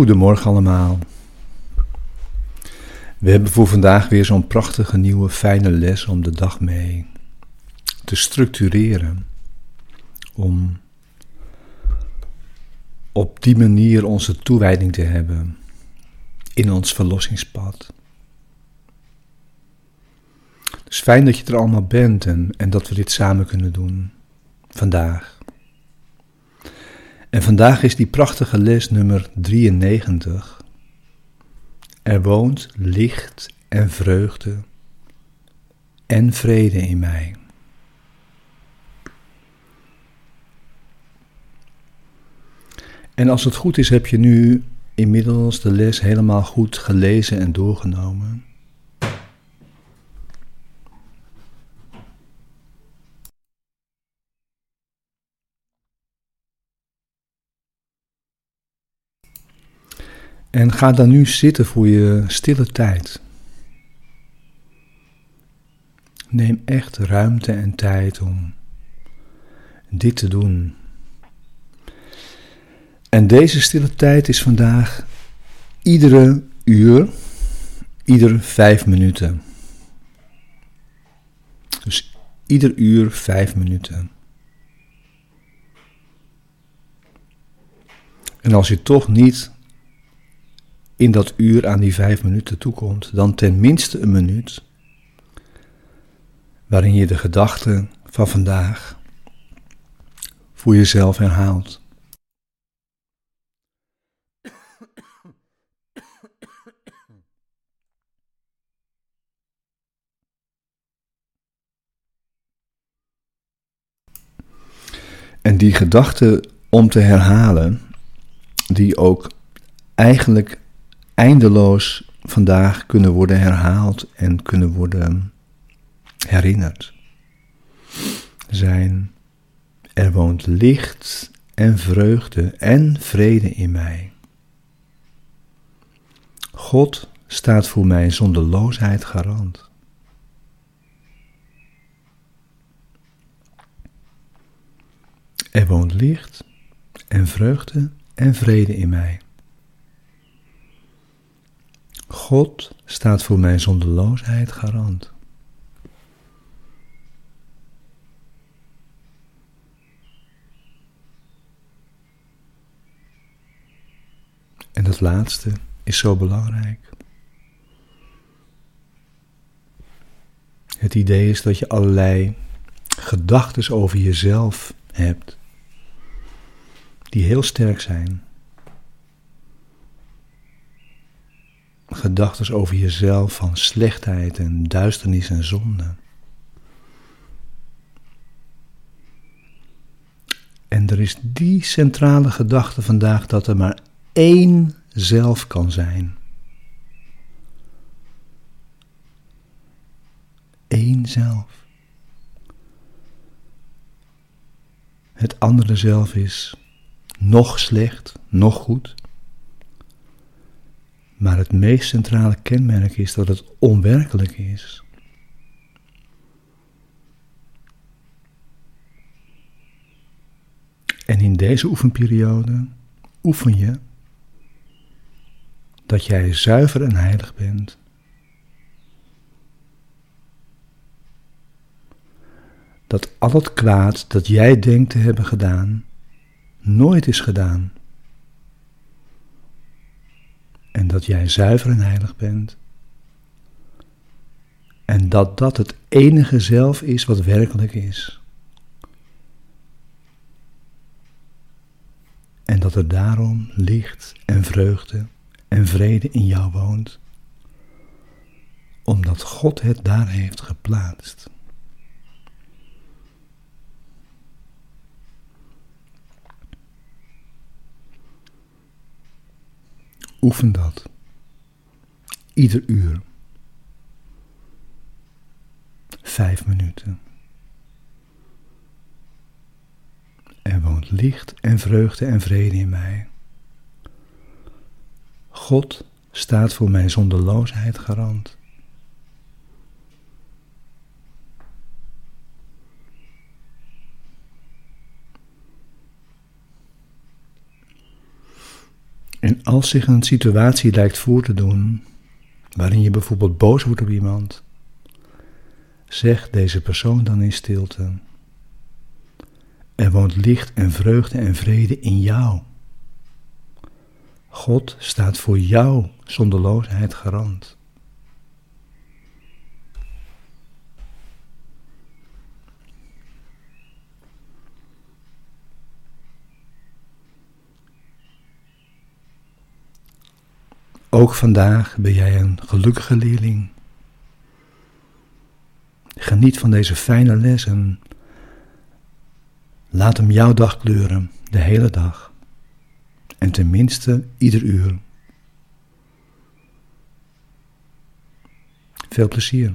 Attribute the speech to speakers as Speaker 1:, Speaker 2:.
Speaker 1: Goedemorgen allemaal. We hebben voor vandaag weer zo'n prachtige nieuwe fijne les om de dag mee te structureren. Om op die manier onze toewijding te hebben in ons verlossingspad. Dus fijn dat je er allemaal bent en, en dat we dit samen kunnen doen vandaag. En vandaag is die prachtige les nummer 93. Er woont licht en vreugde en vrede in mij. En als het goed is, heb je nu inmiddels de les helemaal goed gelezen en doorgenomen. En ga dan nu zitten voor je stille tijd. Neem echt ruimte en tijd om dit te doen. En deze stille tijd is vandaag iedere uur, iedere vijf minuten. Dus ieder uur vijf minuten. En als je toch niet in dat uur aan die vijf minuten toekomt, dan ten minste een minuut waarin je de gedachten van vandaag voor jezelf herhaalt. En die gedachten om te herhalen, die ook eigenlijk eindeloos vandaag kunnen worden herhaald en kunnen worden herinnerd. Zijn er woont licht en vreugde en vrede in mij. God staat voor mij zonderloosheid garant. Er woont licht en vreugde en vrede in mij. God staat voor mijn zonderloosheid garant. En dat laatste is zo belangrijk. Het idee is dat je allerlei gedachten over jezelf hebt, die heel sterk zijn. Gedachten over jezelf van slechtheid en duisternis en zonde. En er is die centrale gedachte vandaag dat er maar één zelf kan zijn. Eén zelf. Het andere zelf is nog slecht, nog goed. Maar het meest centrale kenmerk is dat het onwerkelijk is. En in deze oefenperiode oefen je dat jij zuiver en heilig bent. Dat al het kwaad dat jij denkt te hebben gedaan, nooit is gedaan en dat jij zuiver en heilig bent. En dat dat het enige zelf is wat werkelijk is. En dat er daarom licht en vreugde en vrede in jou woont, omdat God het daar heeft geplaatst. Oefen dat. Ieder uur. Vijf minuten. Er woont licht en vreugde en vrede in mij. God staat voor mijn zonderloosheid garant. En Als zich een situatie lijkt voor te doen, waarin je bijvoorbeeld boos wordt op iemand, zeg deze persoon dan in stilte. Er woont licht en vreugde en vrede in jou. God staat voor jouw zonderloosheid garant. Ook vandaag ben jij een gelukkige leerling. Geniet van deze fijne les en laat hem jouw dag kleuren, de hele dag. En tenminste ieder uur. Veel plezier.